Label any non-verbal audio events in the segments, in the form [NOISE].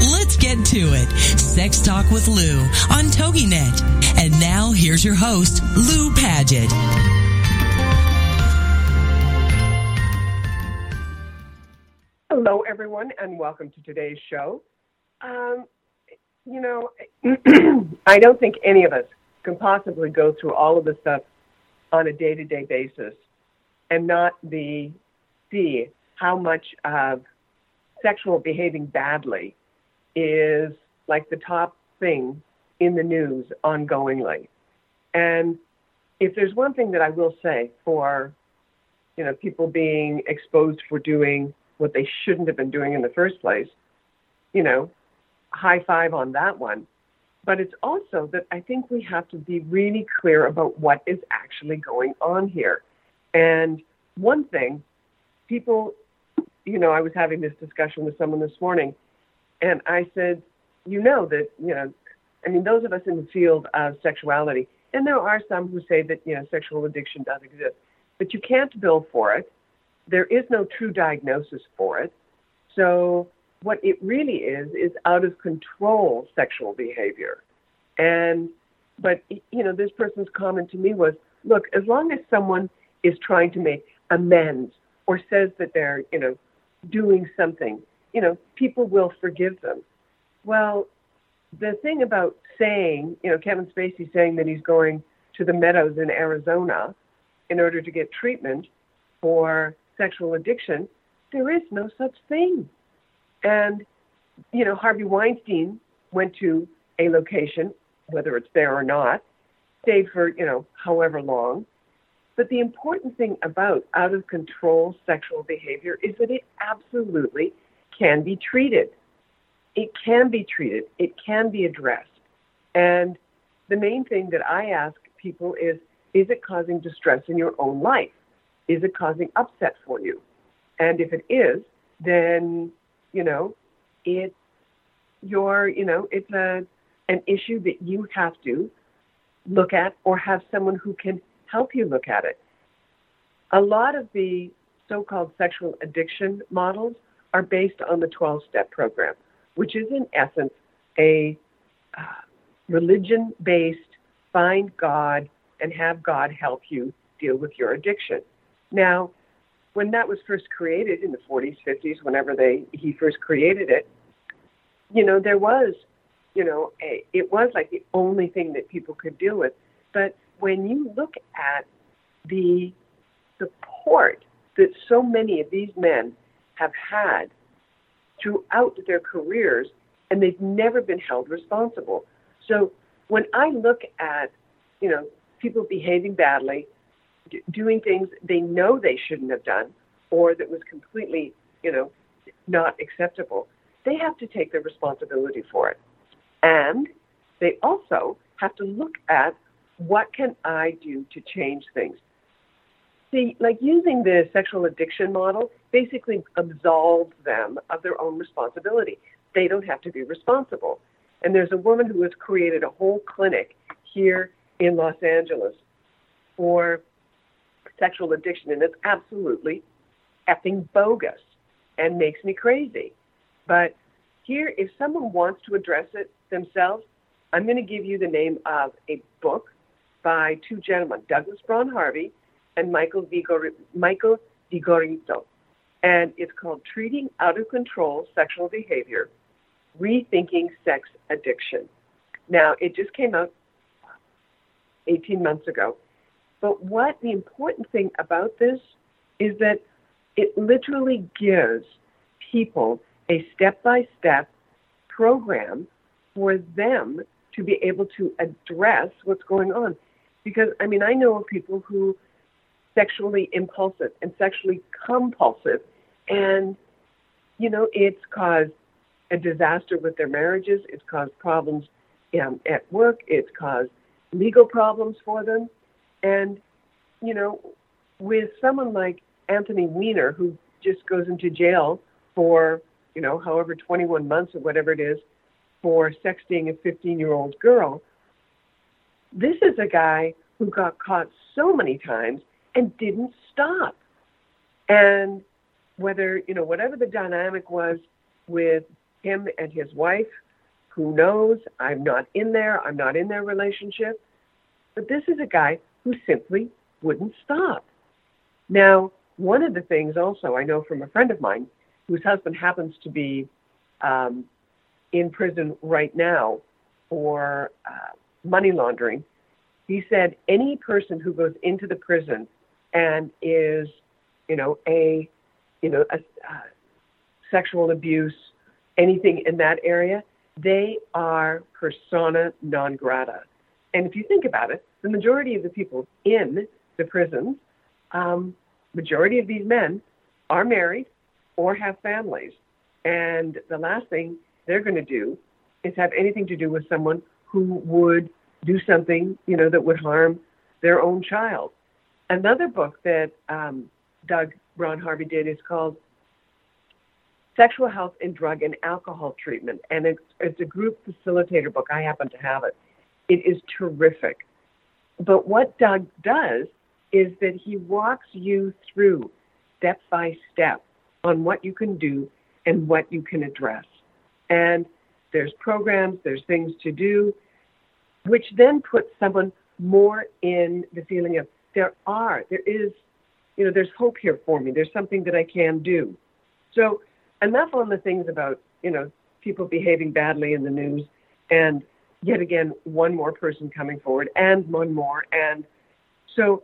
Let's get to it. Sex Talk with Lou on TogiNet. And now here's your host, Lou Paget. Hello, everyone, and welcome to today's show. Um, you know, [CLEARS THROAT] I don't think any of us can possibly go through all of this stuff on a day to day basis and not be see how much of sexual behaving badly is like the top thing in the news ongoingly. And if there's one thing that I will say for you know people being exposed for doing what they shouldn't have been doing in the first place, you know, high five on that one. But it's also that I think we have to be really clear about what is actually going on here. And one thing, people, you know, I was having this discussion with someone this morning, and I said, you know that, you know, I mean, those of us in the field of sexuality, and there are some who say that, you know, sexual addiction does exist, but you can't bill for it. There is no true diagnosis for it. So what it really is is out of control sexual behavior. And but you know, this person's comment to me was, look, as long as someone is trying to make amends or says that they're, you know, doing something, you know, people will forgive them. Well, the thing about saying, you know, Kevin Spacey saying that he's going to the Meadows in Arizona in order to get treatment for sexual addiction, there is no such thing. And, you know, Harvey Weinstein went to a location, whether it's there or not, stayed for, you know, however long. But the important thing about out of control sexual behavior is that it absolutely can be treated. It can be treated, it can be addressed. And the main thing that I ask people is is it causing distress in your own life? Is it causing upset for you? And if it is, then you know, it's your, you know, it's a an issue that you have to look at or have someone who can help you look at it. A lot of the so-called sexual addiction models are based on the 12-step program, which is in essence a uh, religion-based find God and have God help you deal with your addiction. Now, when that was first created in the 40s, 50s, whenever they he first created it, you know, there was, you know, a, it was like the only thing that people could deal with. But when you look at the support that so many of these men have had throughout their careers, and they've never been held responsible. So when I look at, you know, people behaving badly, doing things they know they shouldn't have done or that was completely, you know, not acceptable, they have to take the responsibility for it. And they also have to look at what can I do to change things. See, like using the sexual addiction model basically absolves them of their own responsibility. They don't have to be responsible. And there's a woman who has created a whole clinic here in Los Angeles for sexual addiction, and it's absolutely effing bogus and makes me crazy. But here, if someone wants to address it themselves, I'm going to give you the name of a book by two gentlemen, Douglas Braun Harvey and Michael Vigor- Michael. And it's called Treating Out of Control Sexual Behavior Rethinking Sex Addiction. Now, it just came out 18 months ago. But what the important thing about this is that it literally gives people a step by step program for them to be able to address what's going on. Because, I mean, I know of people who sexually impulsive and sexually compulsive, and, you know, it's caused a disaster with their marriages, it's caused problems um, at work, it's caused legal problems for them. And, you know, with someone like Anthony Weiner, who just goes into jail for, you know, however, 21 months or whatever it is for sexting a 15 year old girl, this is a guy who got caught so many times and didn't stop. And whether, you know, whatever the dynamic was with him and his wife, who knows? I'm not in there. I'm not in their relationship. But this is a guy who simply wouldn't stop. Now, one of the things also I know from a friend of mine whose husband happens to be um, in prison right now for uh, money laundering. He said any person who goes into the prison and is, you know, a, you know, a, uh, sexual abuse, anything in that area, they are persona non grata. And if you think about it, the majority of the people in the prisons, um, majority of these men are married or have families. And the last thing they're going to do is have anything to do with someone who would do something, you know, that would harm their own child. Another book that um, Doug Braun Harvey did is called Sexual Health in Drug and Alcohol Treatment, and it's, it's a group facilitator book. I happen to have it. It is terrific. But what Doug does is that he walks you through step by step on what you can do and what you can address. And there's programs, there's things to do, which then puts someone more in the feeling of there are, there is, you know, there's hope here for me. There's something that I can do. So enough on the things about, you know, people behaving badly in the news and yet again one more person coming forward and one more and so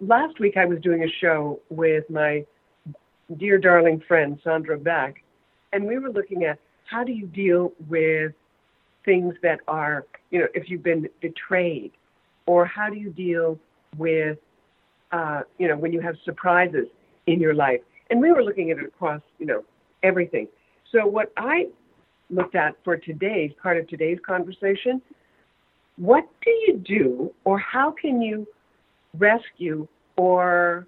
last week I was doing a show with my dear darling friend Sandra Beck, and we were looking at how do you deal with things that are, you know, if you've been betrayed, or how do you deal with, uh, you know, when you have surprises in your life. And we were looking at it across, you know, everything. So what I looked at for today's part of today's conversation, what do you do, or how can you rescue or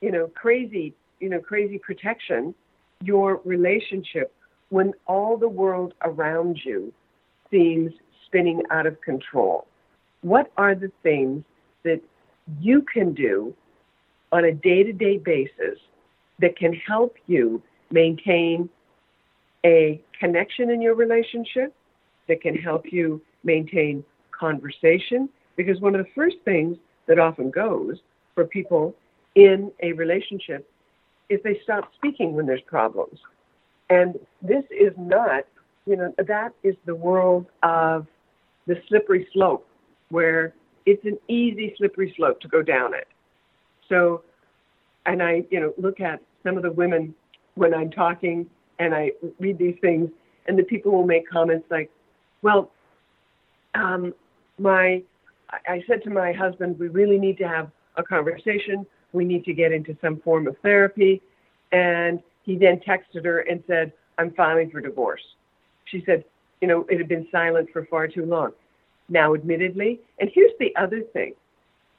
you know crazy you know crazy protection your relationship when all the world around you seems spinning out of control what are the things that you can do on a day-to-day basis that can help you maintain a connection in your relationship that can help you maintain conversation because one of the first things that often goes for people in a relationship is they stop speaking when there's problems. And this is not, you know, that is the world of the slippery slope where it's an easy slippery slope to go down it. So, and I, you know, look at some of the women when I'm talking and I read these things, and the people will make comments like, well, um, my I said to my husband, we really need to have a conversation. We need to get into some form of therapy. And he then texted her and said, I'm filing for divorce. She said, you know, it had been silent for far too long. Now, admittedly, and here's the other thing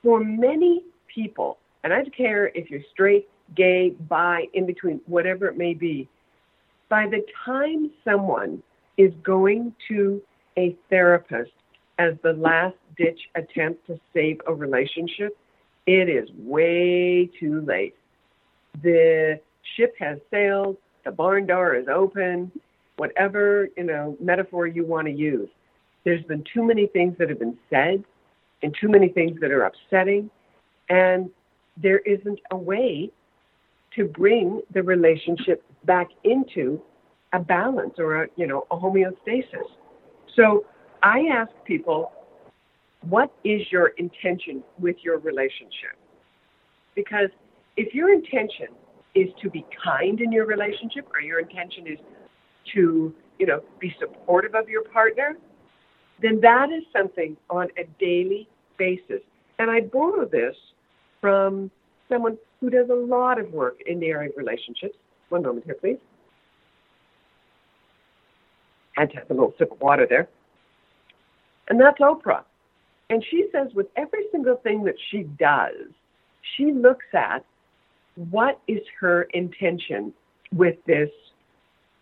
for many people, and I don't care if you're straight, gay, bi, in between, whatever it may be, by the time someone is going to a therapist as the last ditch attempt to save a relationship, it is way too late. The ship has sailed, the barn door is open, whatever, you know, metaphor you want to use. There's been too many things that have been said and too many things that are upsetting and there isn't a way to bring the relationship back into a balance or a, you know, a homeostasis. So I ask people, what is your intention with your relationship? Because if your intention is to be kind in your relationship or your intention is to, you know, be supportive of your partner, then that is something on a daily basis. And I borrow this from someone who does a lot of work in the area of relationships. One moment here, please. Had to have a little sip of water there. And that's Oprah. And she says with every single thing that she does, she looks at what is her intention with this,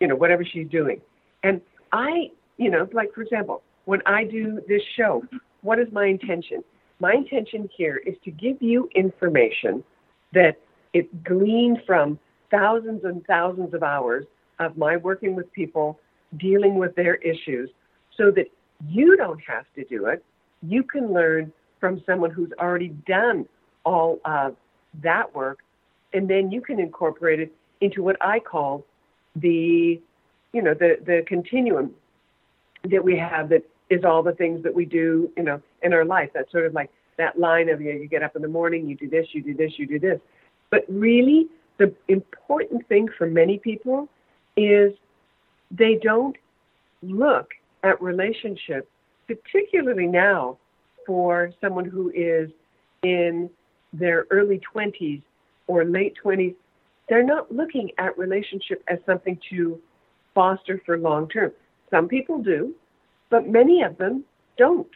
you know, whatever she's doing. And I, you know, like for example, when I do this show, what is my intention? My intention here is to give you information that is gleaned from thousands and thousands of hours of my working with people, dealing with their issues, so that you don't have to do it. You can learn from someone who's already done all of that work, and then you can incorporate it into what I call the, you know, the the continuum that we have that is all the things that we do, you know, in our life. That's sort of like that line of you, know, you get up in the morning, you do this, you do this, you do this. But really, the important thing for many people is they don't look at relationships, particularly now for someone who is in their early 20s or late 20s, they're not looking at relationship as something to foster for long term. Some people do, but many of them don't.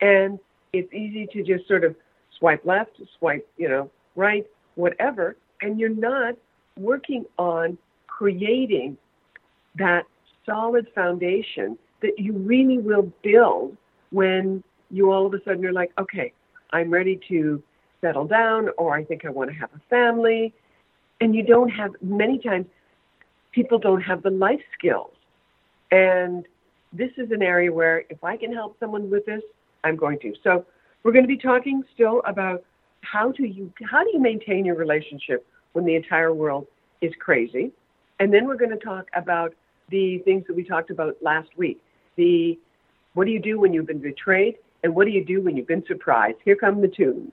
And it's easy to just sort of swipe left, swipe, you know, right, whatever, and you're not working on creating that solid foundation that you really will build when you all of a sudden are like, okay, I'm ready to settle down, or I think I want to have a family. And you don't have, many times, people don't have the life skills. And this is an area where if I can help someone with this, I'm going to. So we're going to be talking still about how do you how do you maintain your relationship when the entire world is crazy, and then we're going to talk about the things that we talked about last week. The what do you do when you've been betrayed, and what do you do when you've been surprised? Here come the tunes.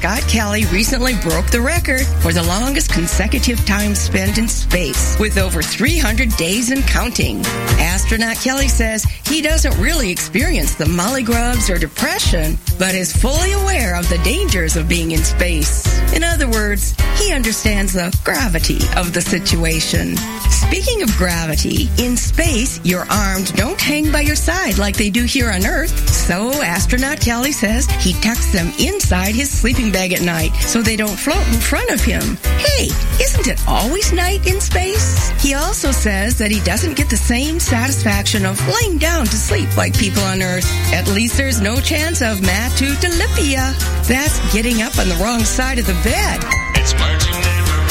Scott Kelly recently broke the record for the longest consecutive time spent in space, with over 300 days and counting. Astronaut Kelly says he doesn't really experience the mulligrubs or depression, but is fully aware of the dangers of being in space. In other words, he understands the gravity of the situation. Speaking of gravity, in space, your arms don't hang by your side like they do here on Earth. So, astronaut Kelly says he tucks them inside his sleeping bag at night so they don't float in front of him. Hey, isn't it always night in space? He also says that he doesn't get the same satisfaction of laying down to sleep like people on Earth. At least there's no chance of matutolypea. That's getting up on the wrong side of the bed. It's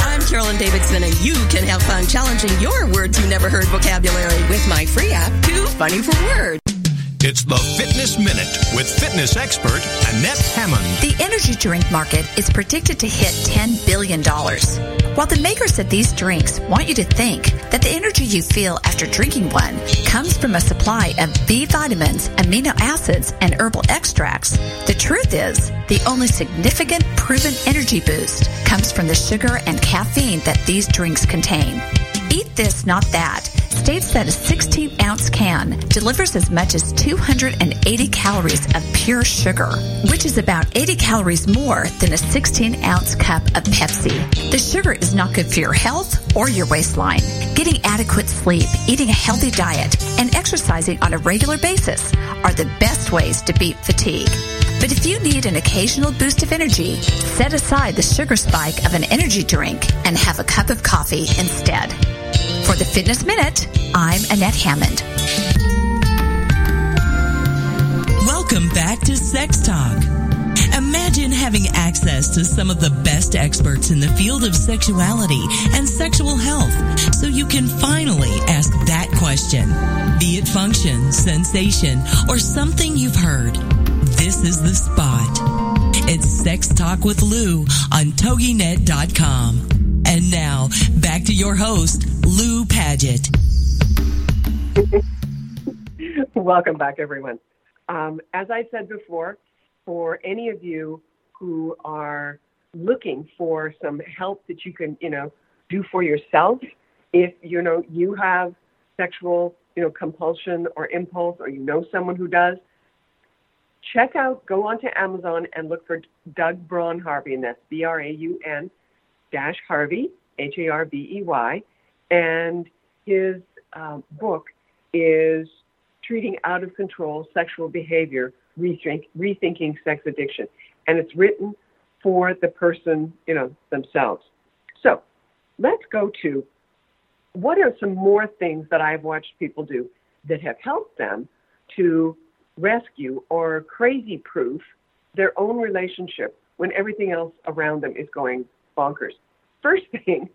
I'm Carolyn Davidson, and you can have fun challenging your words you never heard vocabulary with my free app, Too Funny for Words. It's the Fitness Minute with fitness expert Annette Hammond. The energy drink market is predicted to hit $10 billion. While the makers of these drinks want you to think that the energy you feel after drinking one comes from a supply of B vitamins, amino acids, and herbal extracts, the truth is the only significant proven energy boost comes from the sugar and caffeine that these drinks contain. Eat this, not that states that a 16 ounce can delivers as much as 280 calories of pure sugar, which is about 80 calories more than a 16 ounce cup of Pepsi. The sugar is not good for your health or your waistline. Getting adequate sleep, eating a healthy diet, and exercising on a regular basis are the best ways to beat fatigue. But if you need an occasional boost of energy, set aside the sugar spike of an energy drink and have a cup of coffee instead. The Fitness Minute, I'm Annette Hammond. Welcome back to Sex Talk. Imagine having access to some of the best experts in the field of sexuality and sexual health so you can finally ask that question. Be it function, sensation, or something you've heard. This is the spot. It's Sex Talk with Lou on TogiNet.com. And now, back to your host, Lou Paget. [LAUGHS] Welcome back, everyone. Um, as I said before, for any of you who are looking for some help that you can, you know, do for yourself, if you know you have sexual, you know, compulsion or impulse, or you know someone who does, check out, go onto Amazon and look for Doug Braun Harvey, and that's B R A U N dash Harvey, H A R V E Y, and his um, book is Treating Out of Control Sexual Behavior, Rethink, Rethinking Sex Addiction, and it's written for the person, you know, themselves. So let's go to what are some more things that I've watched people do that have helped them to rescue or crazy proof their own relationship when everything else around them is going bonkers. First [LAUGHS] thing,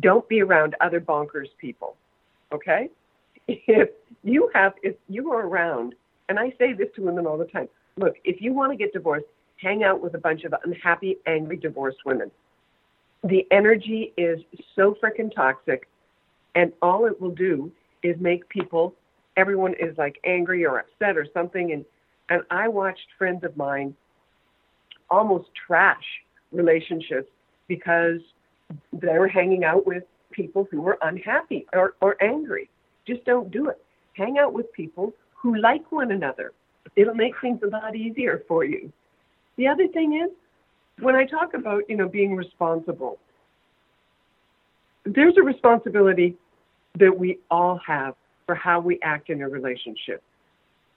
don't be around other bonkers people. Okay? If you have, if you are around, and I say this to women all the time look, if you want to get divorced, hang out with a bunch of unhappy, angry, divorced women. The energy is so freaking toxic, and all it will do is make people everyone is like angry or upset or something and and I watched friends of mine almost trash relationships because they were hanging out with people who were unhappy or, or angry. Just don't do it. Hang out with people who like one another. It'll make things a lot easier for you. The other thing is, when I talk about, you know, being responsible, there's a responsibility that we all have for how we act in a relationship.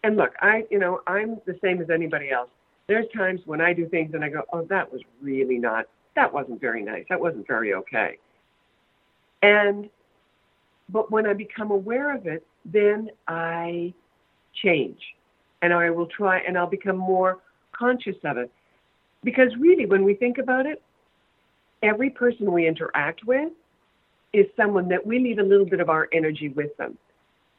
And look, I, you know, I'm the same as anybody else. There's times when I do things and I go, oh, that was really not, that wasn't very nice. That wasn't very okay. And, but when I become aware of it, then I change and I will try and I'll become more conscious of it. Because really, when we think about it, every person we interact with is someone that we leave a little bit of our energy with them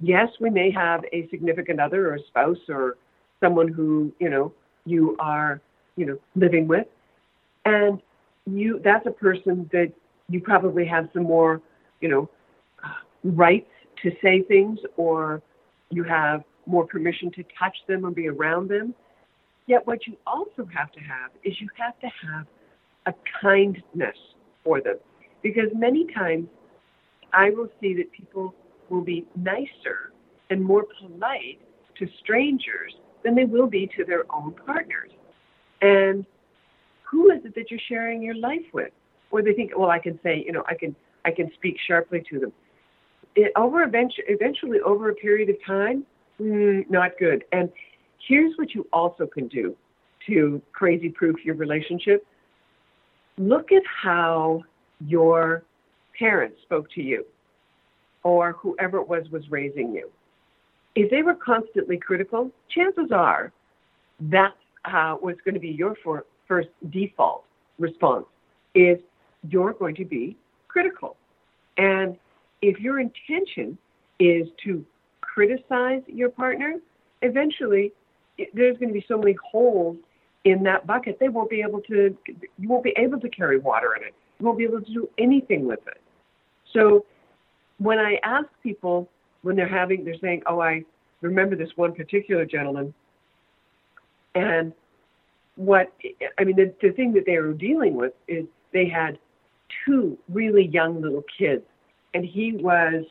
yes, we may have a significant other or a spouse or someone who, you know, you are, you know, living with. And you that's a person that you probably have some more, you know, rights to say things or you have more permission to touch them or be around them. Yet what you also have to have is you have to have a kindness for them. Because many times I will see that people will be nicer and more polite to strangers than they will be to their own partners. And who is it that you're sharing your life with? Or they think, well, I can say, you know, I can I can speak sharply to them. It, over eventually, eventually, over a period of time, mm, not good. And here's what you also can do to crazy proof your relationship. Look at how your parents spoke to you or whoever it was was raising you. If they were constantly critical, chances are that's uh, what's going to be your for, first default response is you're going to be critical. And if your intention is to criticize your partner, eventually there's going to be so many holes in that bucket they won't be able to you won't be able to carry water in it. You won't be able to do anything with it. So when I ask people when they're having, they're saying, "Oh, I remember this one particular gentleman," and what I mean, the, the thing that they were dealing with is they had two really young little kids, and he was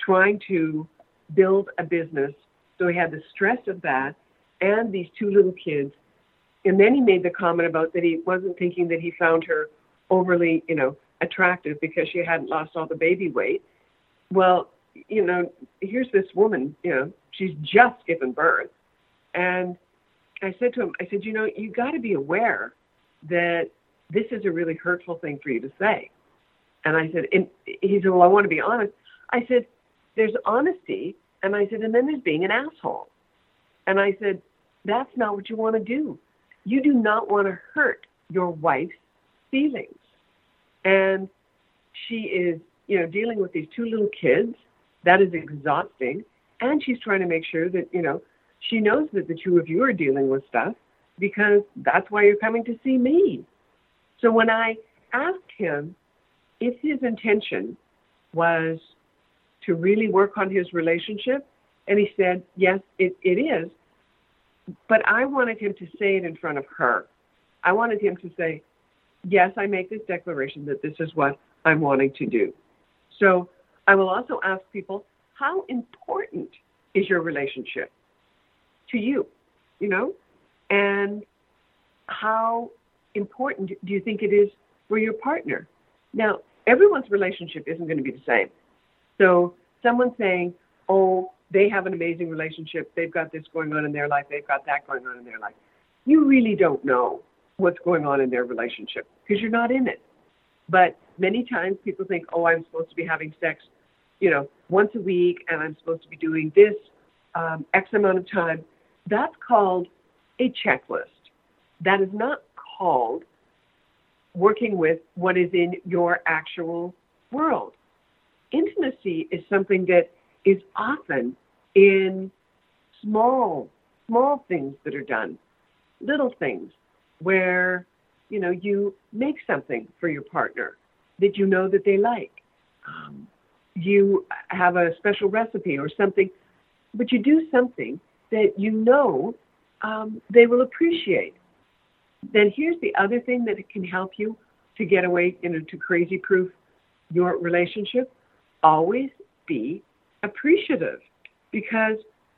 trying to build a business. So he had the stress of that and these two little kids. And then he made the comment about that he wasn't thinking that he found her overly, you know, attractive because she hadn't lost all the baby weight. Well, you know, here's this woman, you know, she's just given birth. I said to him, I said, you know, you got to be aware that this is a really hurtful thing for you to say. And I said, and he said, well, I want to be honest. I said, there's honesty. And I said, and then there's being an asshole. And I said, that's not what you want to do. You do not want to hurt your wife's feelings. And she is, you know, dealing with these two little kids. That is exhausting. And she's trying to make sure that, you know, she knows that the two of you are dealing with stuff because that's why you're coming to see me. So when I asked him if his intention was to really work on his relationship, and he said, yes, it, it is, but I wanted him to say it in front of her. I wanted him to say, yes, I make this declaration that this is what I'm wanting to do. So I will also ask people, how important is your relationship to you? You know? And how important do you think it is for your partner? Now, everyone's relationship isn't going to be the same. So someone saying, oh, they have an amazing relationship, they've got this going on in their life, they've got that going on in their life. You really don't know what's going on in their relationship because you're not in it. But many times people think, oh, I'm supposed to be having sex, you know, once a week and I'm supposed to be doing this um, X amount of time. That's called a checklist. That is not called working with what is in your actual world. Intimacy is something that is often in small, small things that are done, little things where, you know, you make something for your partner that you know that they like. Um, you have a special recipe or something, but you do something that you know um, they will appreciate. Then here's the other thing that can help you to get away, you know, to crazy proof your relationship. Always be appreciative because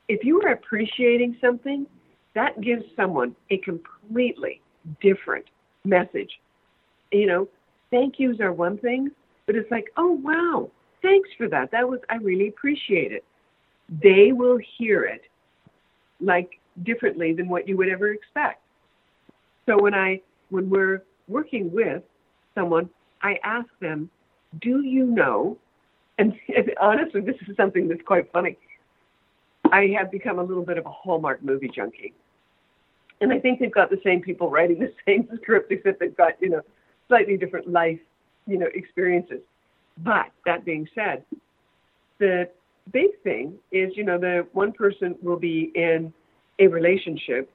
if you are appreciating something, that gives someone a completely different message. You know, thank yous are one thing, but it's like, oh wow, thanks for that. That was I really appreciate it. They will hear it like differently than what you would ever expect. So when I when we're working with someone, I ask them, "Do you know?" And, honestly, this is something that's quite funny. I have become a little bit of a Hallmark movie junkie. And I think they've got the same people writing the [LAUGHS] same script, except they've got, you know, slightly different life, you know, experiences. But that being said, the big thing is, you know, the one person will be in a relationship,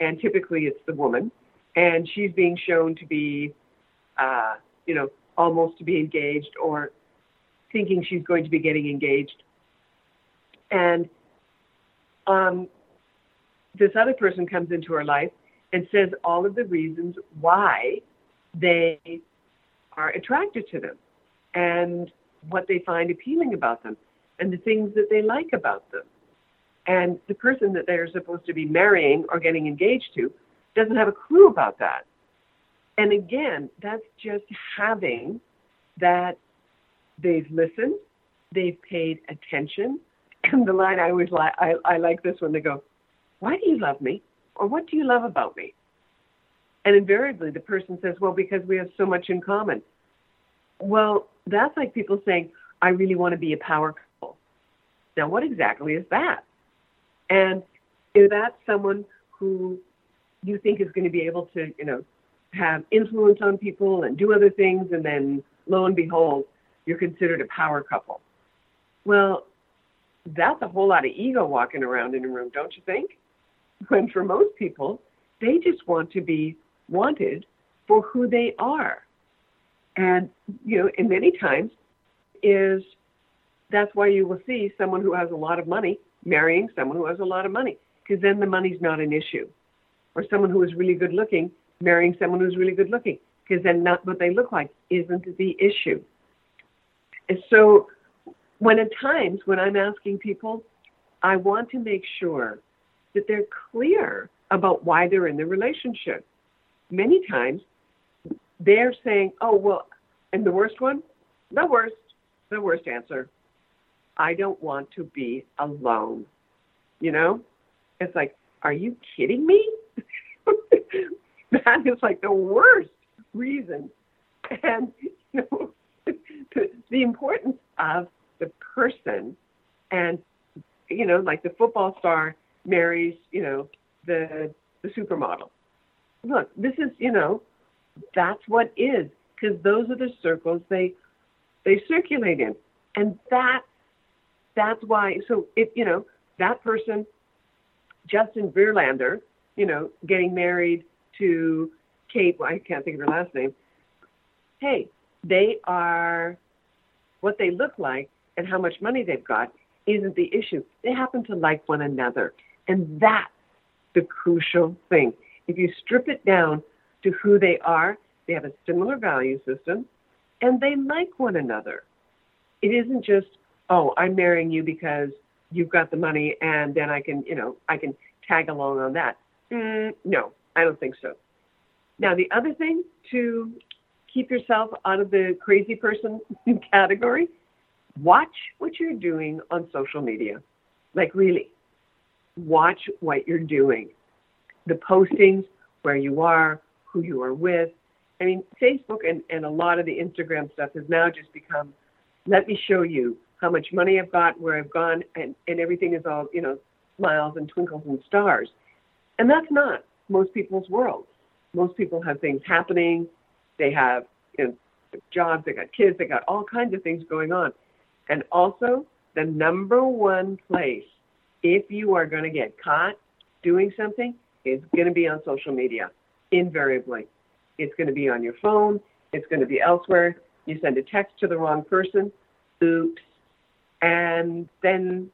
and typically it's the woman, and she's being shown to be, uh, you know, almost to be engaged or thinking she's going to be getting engaged. And um, this other person comes into her life and says all of the reasons why they are attracted to them and what they find appealing about them and the things that they like about them. And the person that they're supposed to be marrying or getting engaged to doesn't have a clue about that. And again, that's just having that they've listened, they've paid attention. [CLEARS THROAT] And the line I always like, I, I like this one. They go, why do you love me? Or what do you love about me? And invariably the person says, well, because we have so much in common. Well, that's like people saying, I really want to be a power. Now, what exactly is that? And is that someone who you think is going to be able to, you know, have influence on people and do other things, and then lo and behold, you're considered a power couple? Well, that's a whole lot of ego walking around in a room, don't you think? When for most people, they just want to be wanted for who they are. And, you know, and many times is that's why you will see someone who has a lot of money marrying someone who has a lot of money, because then the money's not an issue. Or someone who is really good looking marrying someone who's really good looking, because then not what they look like isn't the issue. And so when at times when I'm asking people, I want to make sure that they're clear about why they're in the relationship. Many times they're saying, oh, well, and the worst one? The worst, the worst answer. I don't want to be alone. You know? It's like, are you kidding me? [LAUGHS] that is like the worst reason. And you know, [LAUGHS] the importance of the person and you know, like the football star marries, you know, the the supermodel. Look, this is, you know, that's what is because those are the circles they they circulate in, and that that's why. So if you know that person, Justin Verlander, you know, getting married to Kate, well, I can't think of her last name. Hey, they are what they look like and how much money they've got isn't the issue. They happen to like one another. And that's the crucial thing. If you strip it down to who they are, they have a similar value system, and they like one another. It isn't just, oh, I'm marrying you because you've got the money and then I can, you know, I can tag along on that. Mm, no, I don't think so. Now, the other thing to keep yourself out of the crazy person [LAUGHS] category, watch what you're doing on social media. Like, really, watch what you're doing. The postings, where you are, who you are with. I mean, Facebook and, and a lot of the Instagram stuff has now just become let me show you how much money I've got, where I've gone, and, and everything is all, you know, smiles and twinkles and stars. And that's not most people's world. Most people have things happening. They have you know, jobs, they got kids, they got all kinds of things going on. And also, the number one place, if you are going to get caught doing something, is going to be on social media, invariably. It's going to be on your phone, it's going to be elsewhere. You send a text to the wrong person, oops. And then,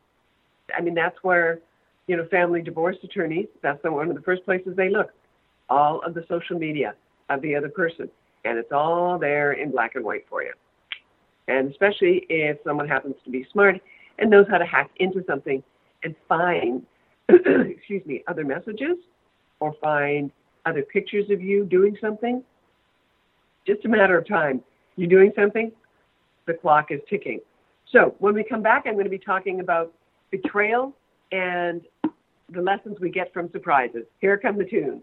I mean, that's where, you know, family divorce attorneys, that's one of the first places they look. All of the social media of the other person. And it's all there in black and white for you. And especially if someone happens to be smart and knows how to hack into something and find, [CLEARS THROAT] excuse me, other messages or find other pictures of you doing something, just a matter of time. You're doing something, the clock is ticking. So when we come back, I'm going to be talking about betrayal and the lessons we get from surprises. Here come the tunes.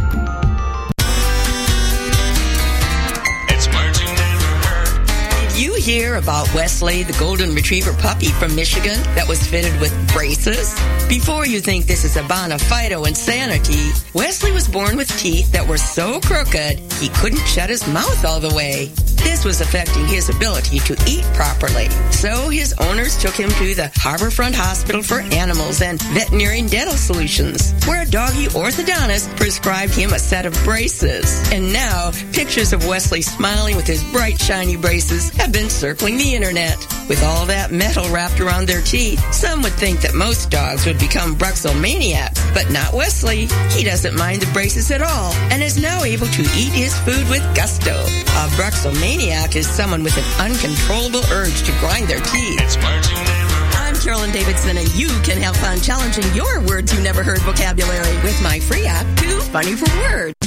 hear about Wesley, the golden retriever puppy from Michigan that was fitted with braces? Before you think this is a bona fide insanity, Wesley was born with teeth that were so crooked he couldn't shut his mouth all the way. This was affecting his ability to eat properly. So his owners took him to the Harborfront Hospital for Animals and Veterinary Dental Solutions, where a doggy orthodontist prescribed him a set of braces. And now, pictures of Wesley smiling with his bright, shiny braces have been circling the internet. With all that metal wrapped around their teeth, some would think that most dogs would become Bruxomaniacs, but not Wesley. He doesn't mind the braces at all and is now able to eat his food with gusto. A Bruxomaniac is someone with an uncontrollable urge to grind their teeth. I'm Carolyn Davidson, and you can have fun challenging your words you never heard vocabulary with my free app, Too Funny for Words.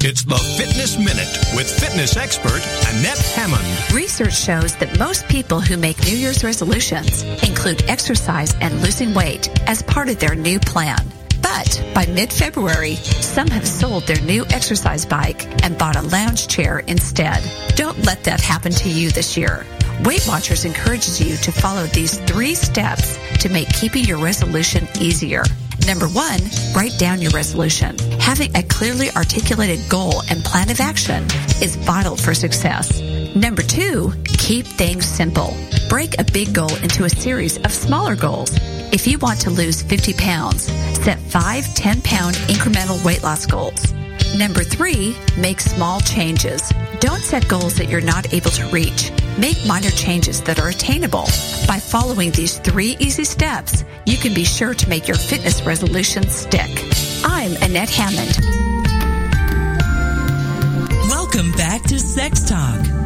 It's the Fitness Minute with fitness expert Annette Hammond. Research shows that most people who make New Year's resolutions include exercise and losing weight as part of their new plan. But by mid-February, some have sold their new exercise bike and bought a lounge chair instead. Don't let that happen to you this year. Weight Watchers encourages you to follow these three steps to make keeping your resolution easier. Number one, write down your resolution. Having a clearly articulated goal and plan of action is vital for success. Number two, keep things simple. Break a big goal into a series of smaller goals. If you want to lose 50 pounds, set five 10 pound incremental weight loss goals. Number three, make small changes. Don't set goals that you're not able to reach. Make minor changes that are attainable. By following these three easy steps, you can be sure to make your fitness resolutions stick. I'm Annette Hammond. Welcome back to Sex Talk.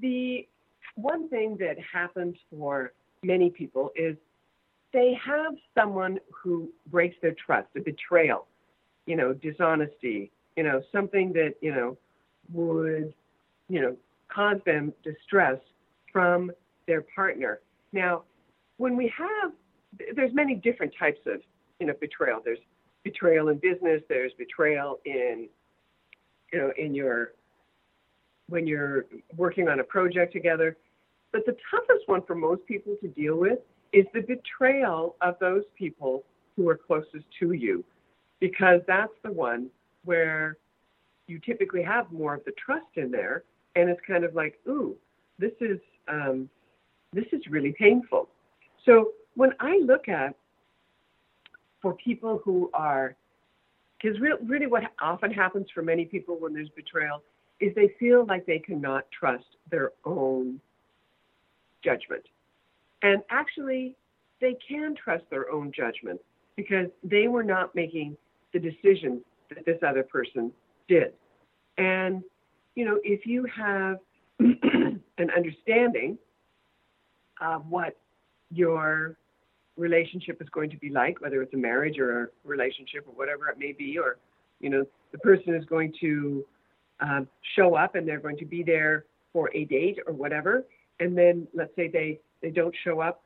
The one thing that happens for many people is they have someone who breaks their trust, a betrayal, you know, dishonesty, you know, something that, you know, would, you know, cause them distress from their partner. Now, when we have, there's many different types of, you know, betrayal. There's betrayal in business. There's betrayal in, you know, in your when you're working on a project together. But the toughest one for most people to deal with is the betrayal of those people who are closest to you, because that's the one where you typically have more of the trust in there, and it's kind of like, ooh, this is um, this is really painful. So when I look at for people who are, because re- really what often happens for many people when there's betrayal is they feel like they cannot trust their own judgment. And actually, they can trust their own judgment because they were not making the decisions that this other person did. And, you know, if you have [CLEARS THROAT] an understanding of what your relationship is going to be like, whether it's a marriage or a relationship or whatever it may be, or, you know, the person is going to um, show up and they're going to be there for a date or whatever, and then let's say they they don't show up,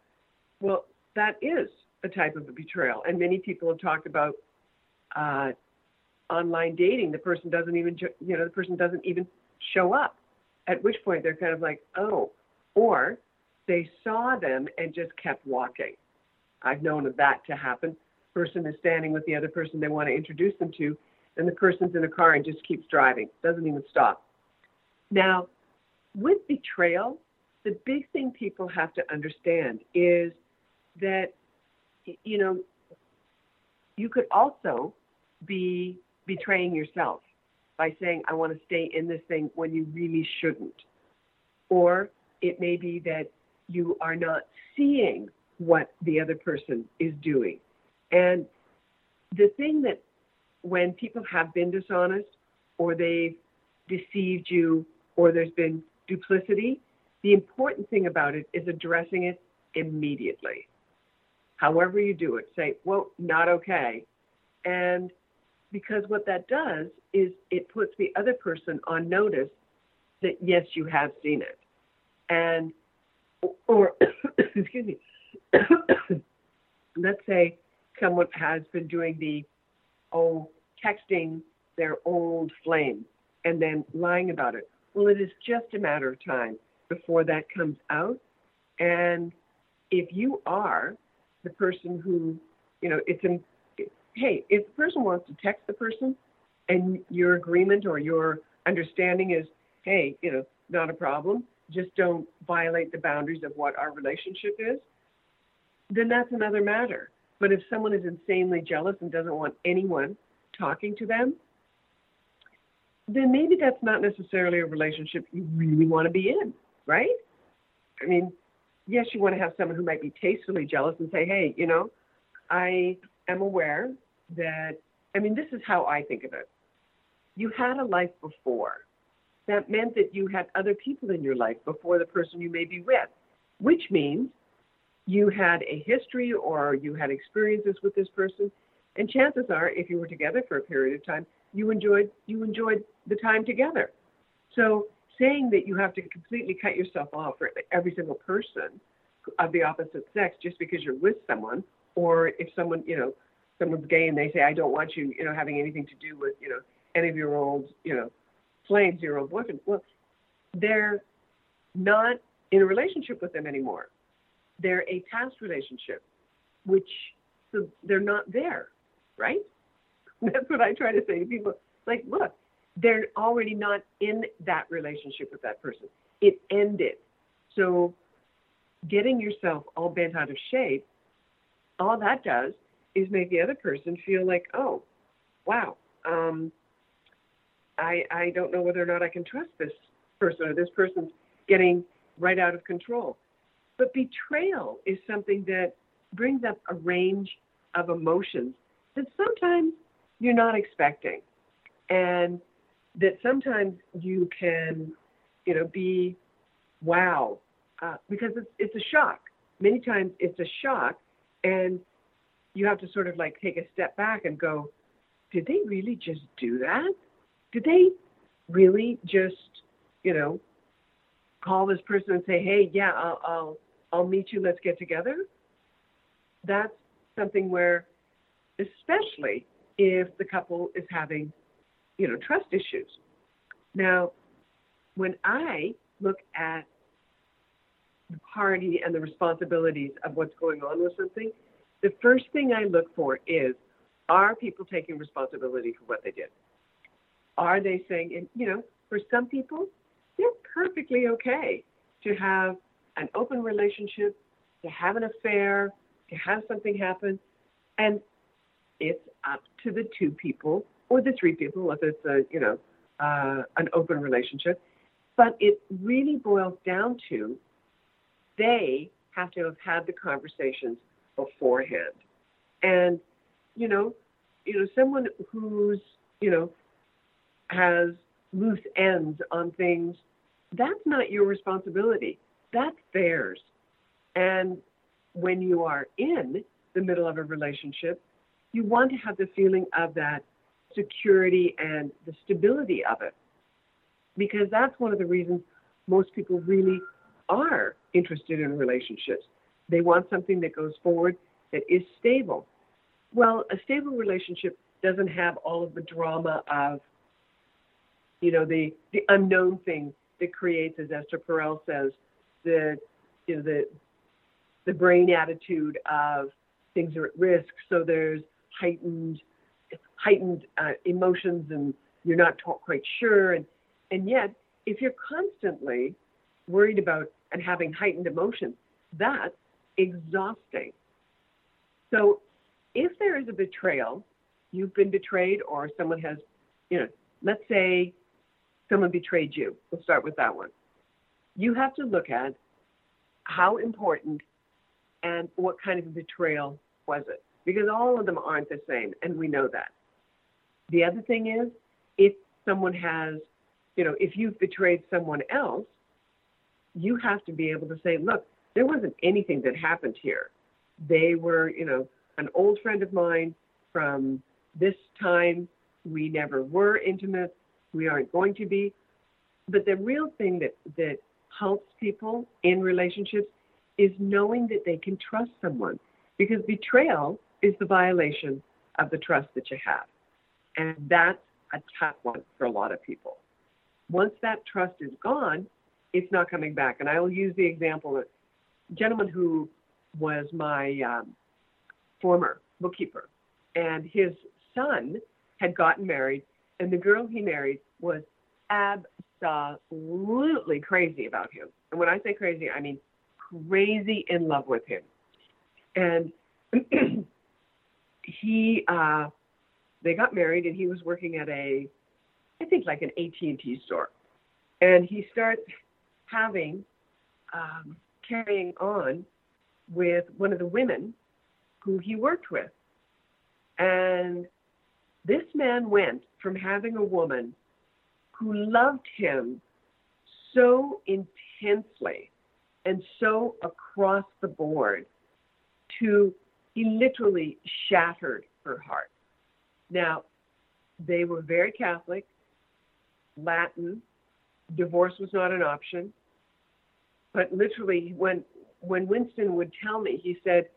well, that is a type of a betrayal. And many people have talked about uh, online dating. The person doesn't even you know the person doesn't even show up. At which point they're kind of like, oh, or they saw them and just kept walking. I've known that to happen. Person is standing with the other person they want to introduce them to, and the person's in a car and just keeps driving, doesn't even stop. Now, with betrayal, the big thing people have to understand is that, you know, you could also be betraying yourself by saying, I want to stay in this thing when you really shouldn't. Or it may be that you are not seeing what the other person is doing. And the thing that when people have been dishonest or they've deceived you or there's been duplicity, the important thing about it is addressing it immediately. However, you do it, say, well, not okay. And because what that does is it puts the other person on notice that yes, you have seen it. And, or, [COUGHS] excuse me, [COUGHS] let's say someone has been doing the oh, texting their old flame and then lying about it. Well, it is just a matter of time before that comes out. And if you are the person who, you know, it's in, hey, if the person wants to text the person and your agreement or your understanding is, hey, you know, not a problem, just don't violate the boundaries of what our relationship is, then that's another matter. But if someone is insanely jealous and doesn't want anyone talking to them, then maybe that's not necessarily a relationship you really want to be in, right? I mean, yes, you want to have someone who might be tastefully jealous and say, hey, you know, I am aware that, I mean, this is how I think of it. You had a life before. That meant that you had other people in your life before the person you may be with, which means you had a history or you had experiences with this person. And chances are, if you were together for a period of time, you enjoyed you enjoyed the time together. So saying that you have to completely cut yourself off for every single person of the opposite sex just because you're with someone, or if someone you know someone's gay and they say I don't want you you know having anything to do with you know any of your old you know flames your old boyfriend. Well, they're not in a relationship with them anymore. They're a past relationship, which so they're not there, right? [LAUGHS] That's what I try to say to people. Like, look, they're already not in that relationship with that person. It ended. So getting yourself all bent out of shape, all that does is make the other person feel like, oh, wow, um, I I don't know whether or not I can trust this person or this person's getting right out of control. But betrayal is something that brings up a range of emotions that sometimes you're not expecting. And that sometimes you can, you know, be wow, uh, because it's, it's a shock. Many times it's a shock, and you have to sort of like take a step back and go, did they really just do that? Did they really just, you know, call this person and say, hey, yeah, I'll, I'll, I'll meet you, let's get together? That's something where, especially if the couple is having, you know, trust issues. Now, when I look at the party and the responsibilities of what's going on with something, the first thing I look for is are people taking responsibility for what they did? Are they saying, and you know, for some people, they're perfectly okay to have an open relationship, to have an affair, to have something happen, and it's up to the two people or the three people if it's a you know uh, an open relationship. But it really boils down to they have to have had the conversations beforehand, and you know, you know, someone who's you know has loose ends on things, that's not your responsibility. That's theirs. And when you are in the middle of a relationship, you want to have the feeling of that security and the stability of it. Because that's one of the reasons most people really are interested in relationships. They want something that goes forward that is stable. Well, a stable relationship doesn't have all of the drama of, you know, the, the unknown thing that creates, as Esther Perel says, the, you know, the, the brain attitude of things are at risk. So there's heightened heightened uh, emotions and you're not quite sure. And and yet if you're constantly worried about and having heightened emotions that's exhausting. So if there is a betrayal you've been betrayed or someone has you know let's say someone betrayed you. We'll start with that one you have to look at how important and what kind of betrayal was it because all of them aren't the same, and we know that. The other thing is, if someone has, you know, if you've betrayed someone else, you have to be able to say, look, there wasn't anything that happened here. They were, you know, an old friend of mine from this time. We never were intimate. We aren't going to be. But the real thing that, that helps people in relationships is knowing that they can trust someone. Because betrayal is the violation of the trust that you have. And that's a tough one for a lot of people. Once that trust is gone, it's not coming back. And I will use the example of a gentleman who was my um, former bookkeeper, and his son had gotten married, and the girl he married was absolutely crazy about him. And when I say crazy, I mean crazy in love with him. And [CLEARS THROAT] he uh, they got married, and he was working at a, I think like an AT and T store, and he starts having um, carrying on with one of the women who he worked with, and this man went from having a woman who loved him so intensely and so across the board to he literally shattered her heart. Now, they were very Catholic, Latin, divorce was not an option. But literally, when when Winston would tell me, he said,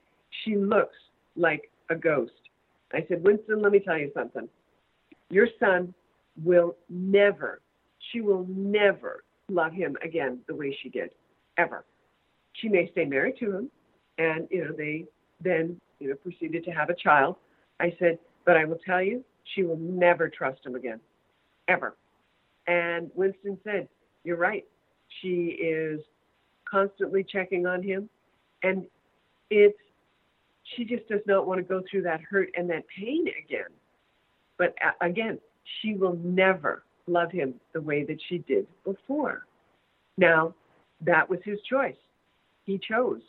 "She looks like a ghost." I said, "Winston, let me tell you something. Your son will never, she will never love him again the way she did, ever. She may stay married to him, and you know they then you know proceeded to have a child. I said, but I will tell you, she will never trust him again, ever. And Winston said, You're right. She is constantly checking on him. And it's, she just does not want to go through that hurt and that pain again. But uh, again, she will never love him the way that she did before. Now, that was his choice. He chose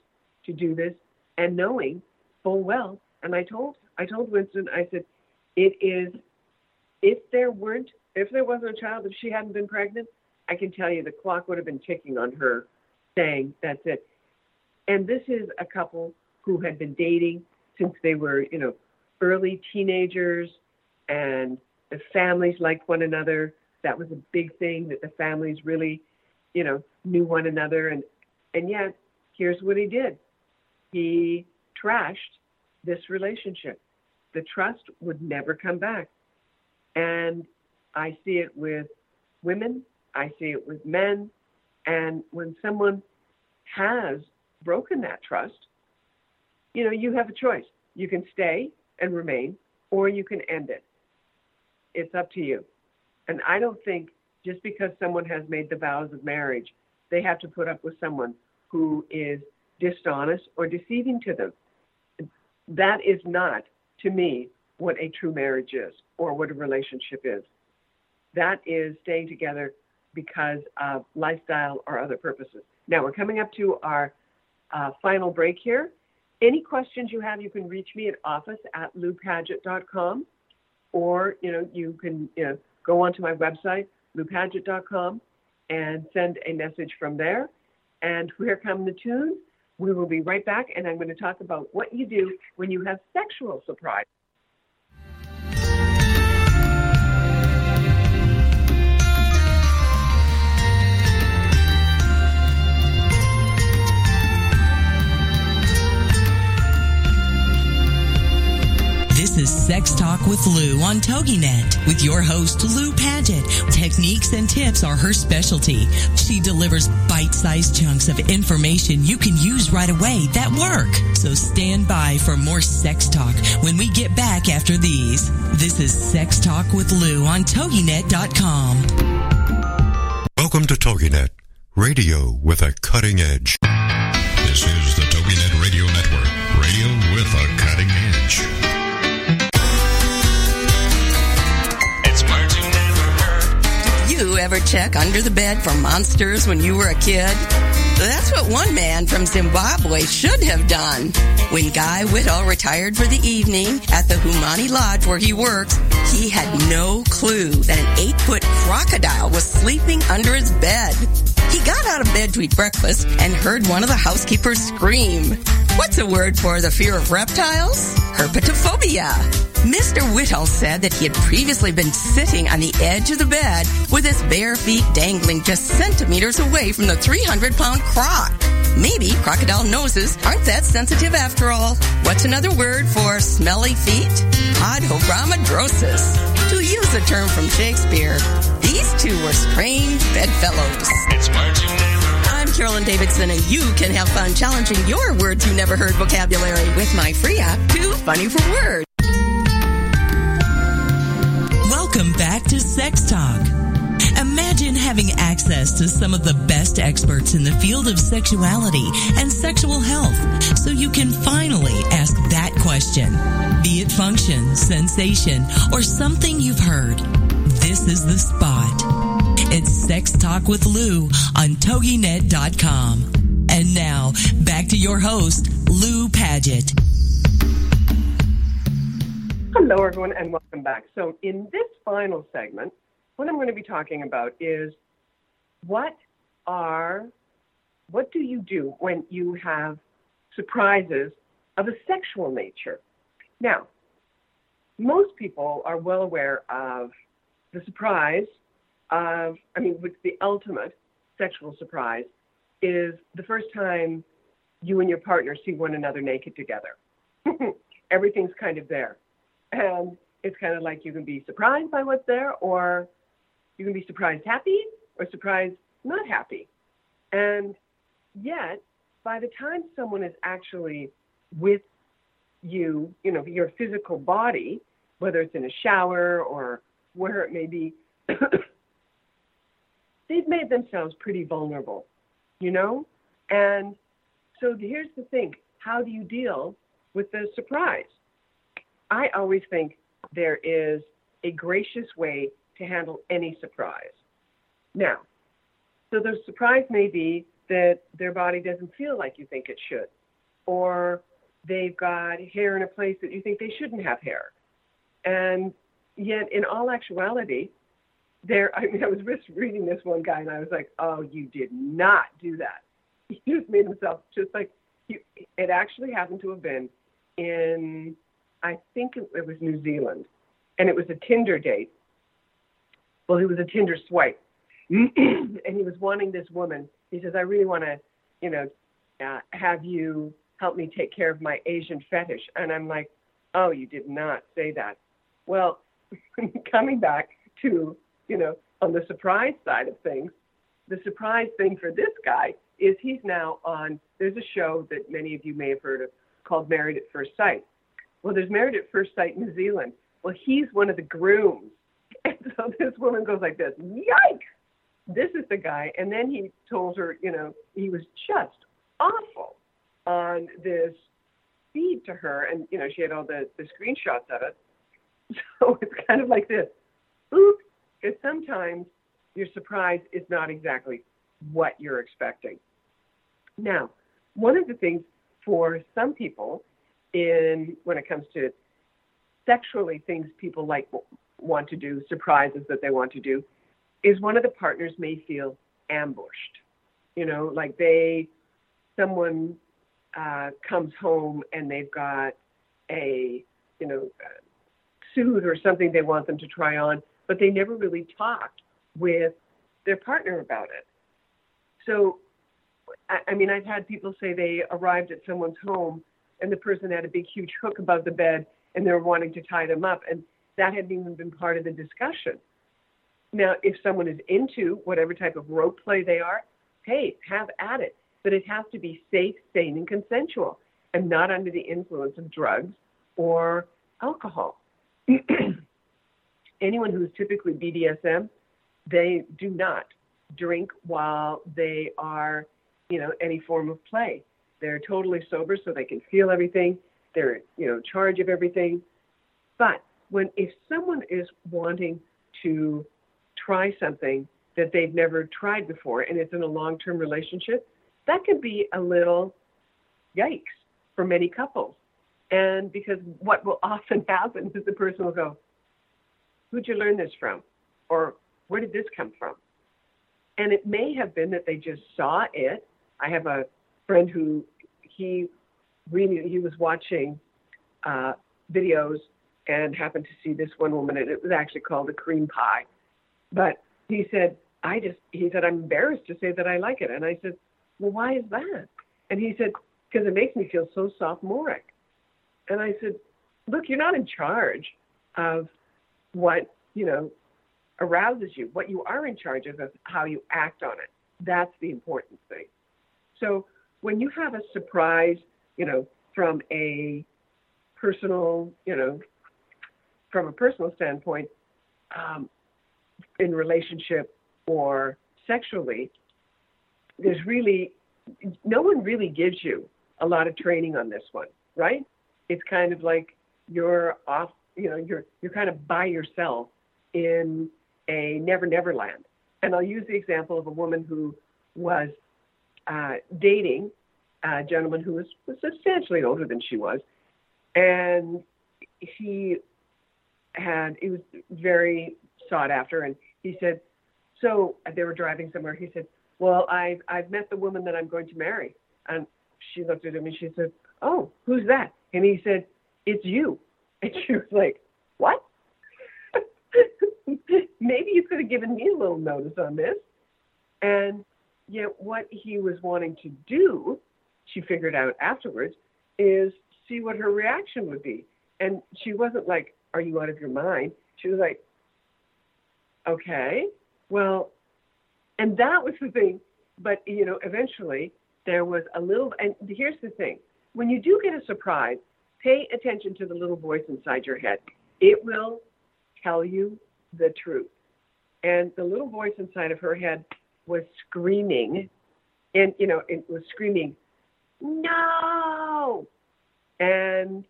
to do this and knowing full well. And I told I told Winston, I said, it is if there weren't if there wasn't a child, if she hadn't been pregnant, I can tell you the clock would have been ticking on her saying that's it. And this is a couple who had been dating since they were, you know, early teenagers and the families liked one another. That was a big thing that the families really, you know, knew one another and and yet here's what he did. He trashed this relationship. The trust would never come back. And I see it with women, I see it with men. And when someone has broken that trust, you know, you have a choice. You can stay and remain, or you can end it. It's up to you. And I don't think just because someone has made the vows of marriage, they have to put up with someone who is dishonest or deceiving to them. That is not, to me, what a true marriage is or what a relationship is that is staying together because of lifestyle or other purposes. Now we're coming up to our uh, final break here. Any questions you have, you can reach me at office at loupaget.com or, you know, you can you know, go onto my website, loupaget.com and send a message from there. And here come the tunes. We will be right back, and I'm going to talk about what you do when you have sexual surprise. This is Sex Talk with Lou on TogiNet with your host, Lou Paget. Techniques and tips are her specialty. She delivers bite-sized chunks of information you can use right away that work. So stand by for more sex talk when we get back after these. This is Sex Talk with Lou on TogiNet.com. Welcome to TogiNet, radio with a cutting edge. This is the TogiNet Radio Network, radio with a you ever check under the bed for monsters when you were a kid? That's what one man from Zimbabwe should have done. When Guy Whittall retired for the evening at the Humani Lodge where he works, he had no clue that an eight foot crocodile was sleeping under his bed. He got out of bed to eat breakfast and heard one of the housekeepers scream. What's a word for the fear of reptiles? Herpetophobia. Mr. Whittall said that he had previously been sitting on the edge of the bed with his bare feet dangling just centimeters away from the 300 pound croc. Maybe crocodile noses aren't that sensitive after all. What's another word for smelly feet? Podobromhidrosis. To use a term from Shakespeare, these two were strange bedfellows. It's Margie Dale. I'm Carolyn Davidson, and you can have fun challenging your words you never heard vocabulary with my free app, Too Funny for Words. Welcome back to Sex Talk. Imagine having having access to some of the best experts in the field of sexuality and sexual health so you can finally ask that question. Be it function, sensation, or something you've heard. This is the spot. It's Sex Talk with Lou on TogiNet.com. And now, back to your host, Lou Paget. Hello, everyone, and welcome back. So, in this final segment, what I'm going to be talking about is what are, what do you do when you have surprises of a sexual nature? Now, most people are well aware of the surprise of, I mean, the ultimate sexual surprise is the first time you and your partner see one another naked together. [LAUGHS] Everything's kind of there. And it's kind of like you can be surprised by what's there, or you can be surprised happy, or surprised not happy. And yet, by the time someone is actually with you, you know, your physical body, whether it's in a shower or where it may be, [COUGHS] they've made themselves pretty vulnerable, you know? And so here's the thing how do you deal with the surprise? I always think there is a gracious way to handle any surprise. Now, so the surprise may be that their body doesn't feel like you think it should, or they've got hair in a place that you think they shouldn't have hair. And yet, in all actuality, there, I mean, I was just reading this one guy and I was like, oh, you did not do that. [LAUGHS] He just made himself just like, he, it actually happened to have been in I think it, it was New Zealand, and it was a Tinder date. Well, he was a Tinder swipe, [CLEARS THROAT] and he was wanting this woman. He says, "I really want to, you know, uh, have you help me take care of my Asian fetish." And I'm like, "Oh, you did not say that." Well, [LAUGHS] coming back to, you know, on the surprise side of things, the surprise thing for this guy is he's now on. There's a show that many of you may have heard of called Married at First Sight well, there's Married at First Sight in New Zealand. Well, he's one of the grooms. [LAUGHS] And so this woman goes like this, yikes! This is the guy. And then he told her, you know, he was just awful on this feed to her. And, you know, she had all the, the screenshots of it. [LAUGHS] So it's kind of like this. Oops. Because sometimes your surprise is not exactly what you're expecting. Now, one of the things for some people in when it comes to sexually things people like want to do, surprises that they want to do, is one of the partners may feel ambushed. You know, like they, someone uh, comes home and they've got a, you know, suit or something they want them to try on, but they never really talked with their partner about it. So, I, I mean, I've had people say they arrived at someone's home and the person had a big, huge hook above the bed, and they were wanting to tie them up, and that hadn't even been part of the discussion. Now, if someone is into whatever type of rope play they are, hey, have at it. But it has to be safe, sane, and consensual, and not under the influence of drugs or alcohol. [CLEARS THROAT] Anyone who's typically BDSM, they do not drink while they are, you know, any form of play. They're totally sober so they can feel everything. They're, you know, charge of everything. But when if someone is wanting to try something that they've never tried before and it's in a long-term relationship, that can be a little yikes for many couples. And because what will often [LAUGHS] happen is the person will go, Who'd you learn this from? Or where did this come from? And it may have been that they just saw it. I have a friend who he really he was watching uh, videos and happened to see this one woman, and it was actually called a cream pie. But he said, I just he said I'm embarrassed to say that I like it, and I said, well, why is that? And he said, because it makes me feel so sophomoric. And I said, look, you're not in charge of what you know arouses you. What you are in charge of is how you act on it. That's the important thing. So when you have a surprise, you know, from a personal, you know, from a personal standpoint, um, in relationship or sexually, there's really no one really gives you a lot of training on this one, right? It's kind of like you're off, you know, you're you're kind of by yourself in a never never land. And I'll use the example of a woman who was uh, dating a gentleman who was, was substantially older than she was, and he had he was very sought after, and he said, so they were driving somewhere. He said, well, I've I've met the woman that I'm going to marry, and she looked at him and she said, oh, who's that? And he said, it's you. [LAUGHS] And she was like, what? [LAUGHS] Maybe you could have given me a little notice on this. And yet, what he was wanting to do, she figured out afterwards, is see what her reaction would be. And she wasn't like, Are you out of your mind? She was like, Okay, well, and that was the thing. But, you know, eventually there was a little, and here's the thing when you do get a surprise, pay attention to the little voice inside your head. It will tell you the truth. And the little voice inside of her head was screaming, and, you know, it was screaming, no! And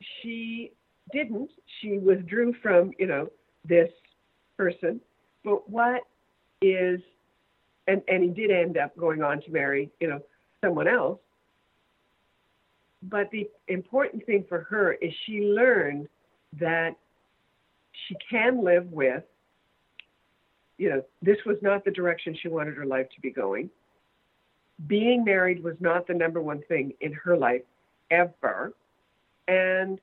she didn't. She withdrew from, you know, this person. But what is, and, and he did end up going on to marry, you know, someone else. But the important thing for her is she learned that she can live with, you know, this was not the direction she wanted her life to be going. Being married was not the number one thing in her life ever. And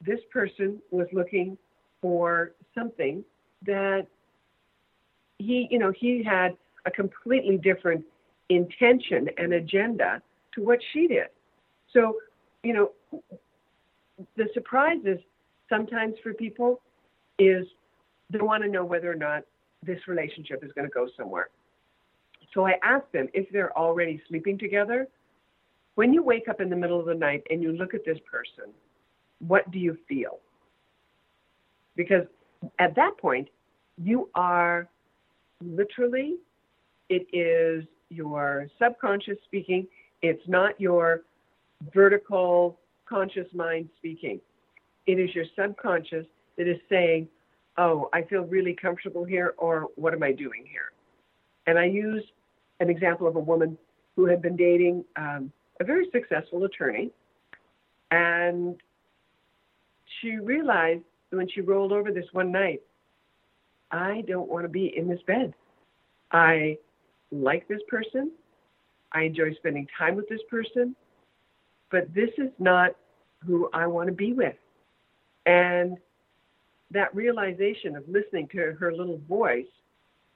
this person was looking for something that he, you know, he had a completely different intention and agenda to what she did. So, you know, the surprises sometimes for people is they want to know whether or not this relationship is going to go somewhere. So I ask them if they're already sleeping together. When you wake up in the middle of the night and you look at this person, what do you feel? Because at that point, you are literally, it is your subconscious speaking. It's not your vertical conscious mind speaking. It is your subconscious that is saying, oh, I feel really comfortable here, or what am I doing here? And I use an example of a woman who had been dating um, a very successful attorney. And she realized when she rolled over this one night I don't want to be in this bed. I like this person. I enjoy spending time with this person, but this is not who I want to be with. And that realization of listening to her little voice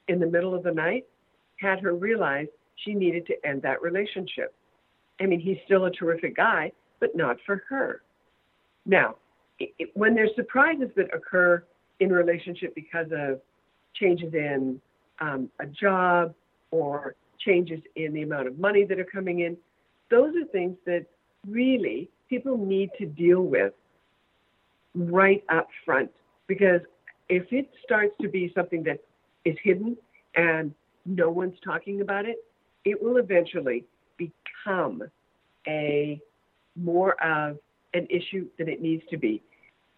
in the middle of the night had her realize she needed to end that relationship. I mean, he's still a terrific guy, but not for her. Now, it, when there's surprises that occur in relationship because of changes in um, a job or changes in the amount of money that are coming in. Those are things that really people need to deal with right up front because if it starts to be something that is hidden and no one's talking about it, it will eventually become a more of an issue than it needs to be.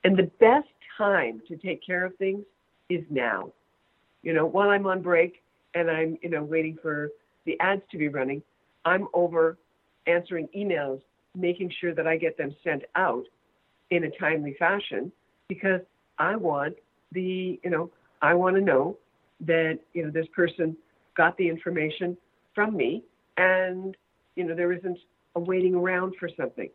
And the best time to take care of things is now. You know, while I'm on break and I'm, you know, waiting for the ads to be running, I'm over answering emails, making sure that I get them sent out in a timely fashion because I want the, you know, I want to know that, you know, this person got the information from me and, you know, there isn't a waiting around for something.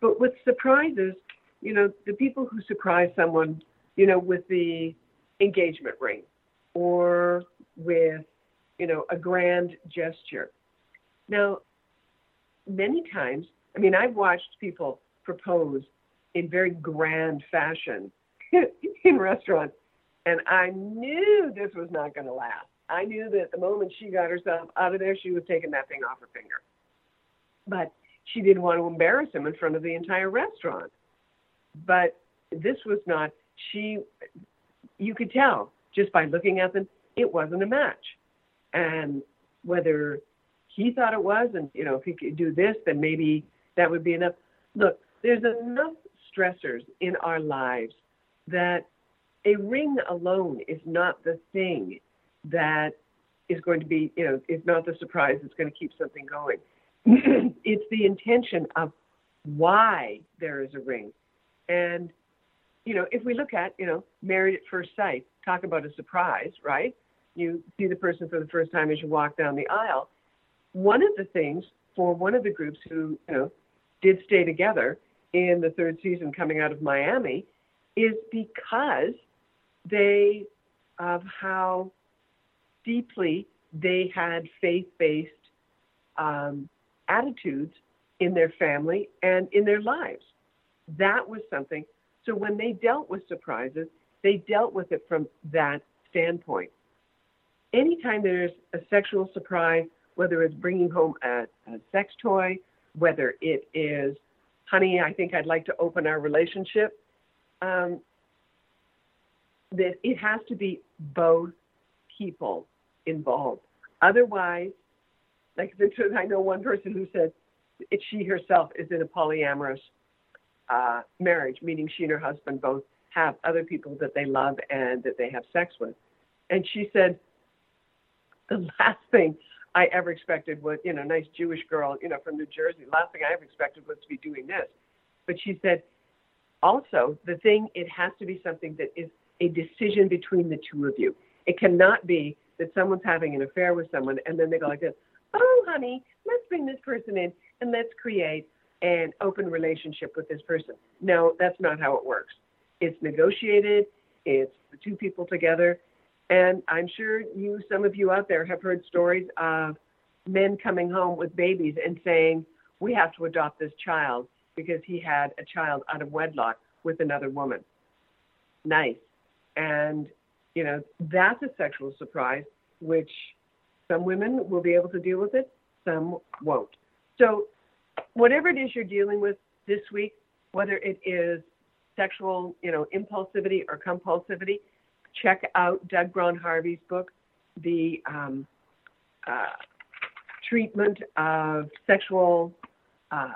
But with surprises, you know, the people who surprise someone, you know, with the engagement ring or with, you know, a grand gesture. Now, many times, I mean, I've watched people propose in very grand fashion [LAUGHS] in restaurants, and I knew this was not going to last. I knew that the moment she got herself out of there, she was taking that thing off her finger. But she didn't want to embarrass him in front of the entire restaurant but this was not. She, you could tell just by looking at them, it wasn't a match. and whether he thought it was, and you know, if he could do this, then maybe that would be enough. Look, there's enough stressors in our lives that a ring alone is not the thing that is going to be, you know, is not the surprise that's going to keep something going. [CLEARS THROAT] it's the intention of why there is a ring. And, you know, if we look at, you know, married at first sight, talk about a surprise, right? You see the person for the first time as you walk down the aisle. One of the things for one of the groups who, you know, did stay together in the third season coming out of Miami is because they, of how deeply they had faith based um, attitudes in their family and in their lives. That was something. So when they dealt with surprises, they dealt with it from that standpoint. Anytime there's a sexual surprise, whether it's bringing home a, a sex toy, whether it is, honey, I think I'd like to open our relationship, um, that it has to be both people involved. Otherwise, like I know one person who said it, she herself is in a polyamorous uh, marriage, meaning she and her husband both have other people that they love and that they have sex with. And she said, the last thing I ever expected was, you know, nice Jewish girl, you know, from New Jersey. Last thing I ever expected was to be doing this. But she said, also, the thing, it has to be something that is a decision between the two of you. It cannot be that someone's having an affair with someone and then they go like this, oh, honey, let's bring this person in and let's create an open relationship with this person. No, that's not how it works. It's negotiated, it's the two people together. And I'm sure you, some of you out there, have heard stories of men coming home with babies and saying, we have to adopt this child because he had a child out of wedlock with another woman. Nice. And, you know, that's a sexual surprise, which some women will be able to deal with it, some won't. So, whatever it is you're dealing with this week, whether it is sexual, you know, impulsivity or compulsivity, check out Doug Braun Harvey's book, The um, uh, Treatment of Sexual uh,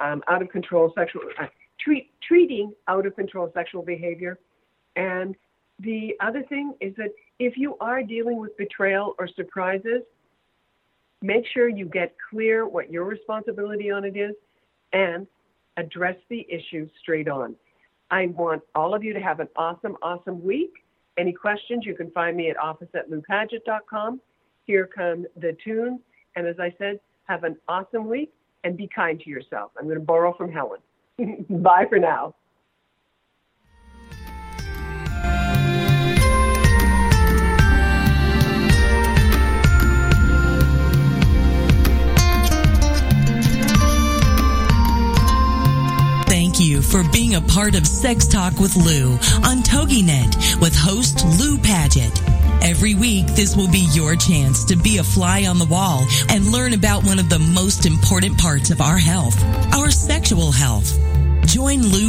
um, Out of Control Sexual uh, treat, Treating Out of Control Sexual Behavior. And the other thing is that if you are dealing with betrayal or surprises, make sure you get clear what your responsibility on it is and address the issue straight on. I want all of you to have an awesome, awesome week. Any questions, you can find me at office at loupaget.com. Here come the tunes. And as I said, have an awesome week and be kind to yourself. I'm going to borrow from Helen. [LAUGHS] Bye for now. For being a part of Sex Talk with Lou on TogiNet with host Lou Paget. Every week, this will be your chance to be a fly on the wall and learn about one of the most important parts of our health, our sexual health. Join Lou